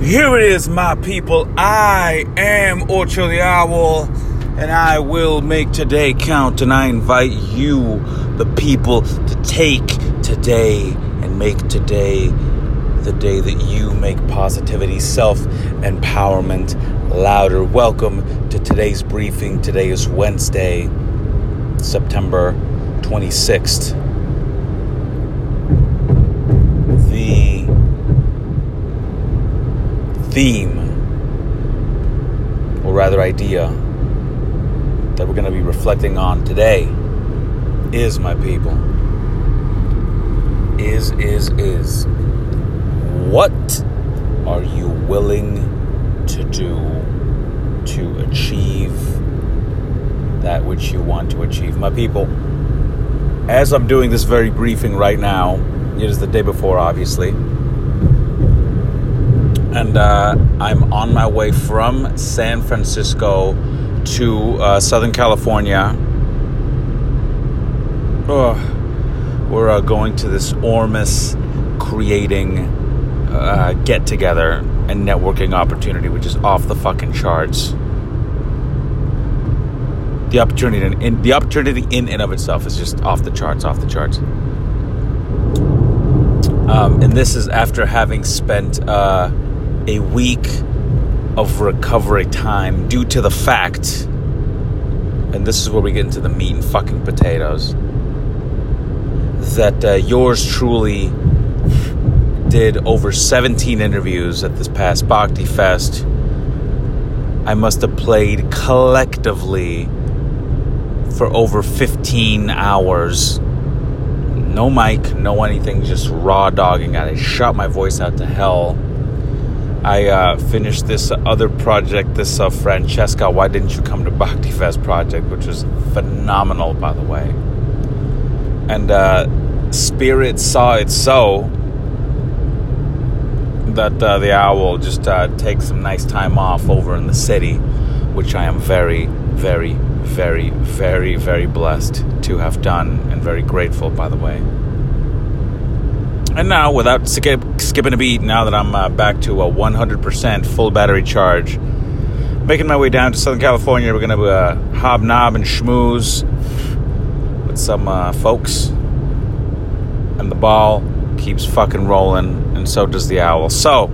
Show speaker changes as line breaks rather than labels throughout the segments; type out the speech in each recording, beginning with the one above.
Here it is, my people. I am Ocho the Owl, and I will make today count. And I invite you, the people, to take today and make today the day that you make positivity, self empowerment louder. Welcome to today's briefing. Today is Wednesday, September 26th. The theme, or rather idea, that we're going to be reflecting on today is, my people, is, is, is what are you willing to do to achieve that which you want to achieve? My people, as I'm doing this very briefing right now, it is the day before, obviously and uh, I'm on my way from San Francisco to uh, Southern California. Oh, we're uh, going to this Ormus creating uh, get together and networking opportunity, which is off the fucking charts. The opportunity in, in the opportunity in and of itself is just off the charts, off the charts. Um, and this is after having spent uh, a week of recovery time due to the fact, and this is where we get into the meat and fucking potatoes, that uh, yours truly did over 17 interviews at this past Bhakti Fest. I must have played collectively for over 15 hours. No mic, no anything, just raw dogging. I shot my voice out to hell I uh, finished this other project, this uh, Francesca, Why Didn't You Come to Bhakti Fest project, which was phenomenal, by the way. And uh, Spirit saw it so that uh, the owl just uh, take some nice time off over in the city, which I am very, very, very, very, very blessed to have done, and very grateful, by the way. And now, without skip, skipping a beat, now that I'm uh, back to a 100% full battery charge, making my way down to Southern California, we're going to uh, hobnob and schmooze with some uh, folks. And the ball keeps fucking rolling, and so does the owl. So,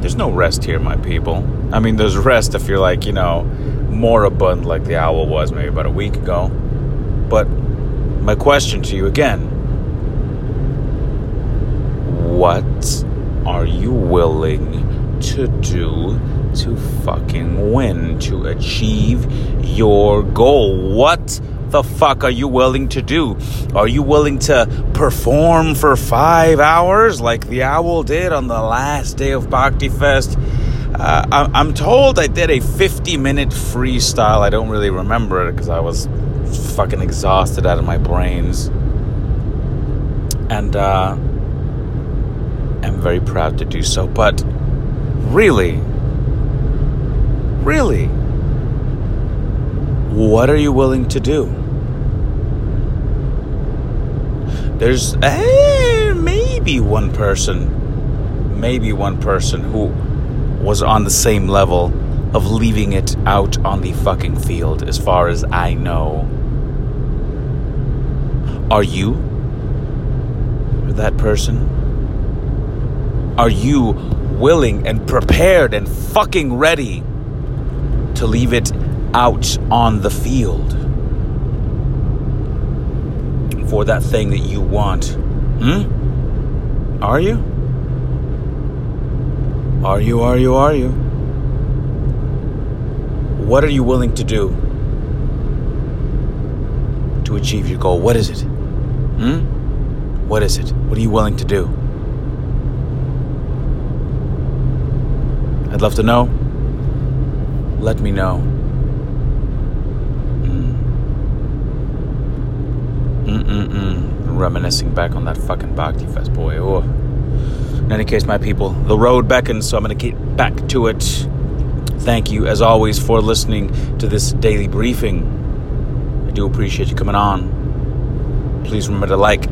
there's no rest here, my people. I mean, there's rest if you're like, you know, moribund like the owl was maybe about a week ago. But my question to you again what are you willing to do to fucking win, to achieve your goal? What the fuck are you willing to do? Are you willing to perform for five hours like the owl did on the last day of Bhakti Fest? Uh, I'm told I did a 50 minute freestyle. I don't really remember it because I was fucking exhausted out of my brains. And, uh, am very proud to do so. But really, really, what are you willing to do? There's eh, maybe one person, maybe one person who was on the same level of leaving it out on the fucking field, as far as I know. Are you that person? Are you willing and prepared and fucking ready to leave it out on the field for that thing that you want? Hmm? Are you? Are you, are you, are you? What are you willing to do to achieve your goal? What is it? Hmm? What is it? What are you willing to do? I'd love to know. Let me know. Mm. Reminiscing back on that fucking Bhakti Fest, boy. Oh. In any case, my people, the road beckons, so I'm going to get back to it. Thank you, as always, for listening to this daily briefing. I do appreciate you coming on. Please remember to like,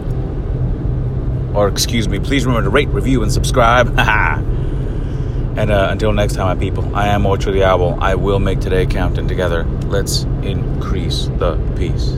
or excuse me, please remember to rate, review, and subscribe. and uh, until next time, my people, I am Ocho Diablo. I will make today count, and together, let's increase the peace.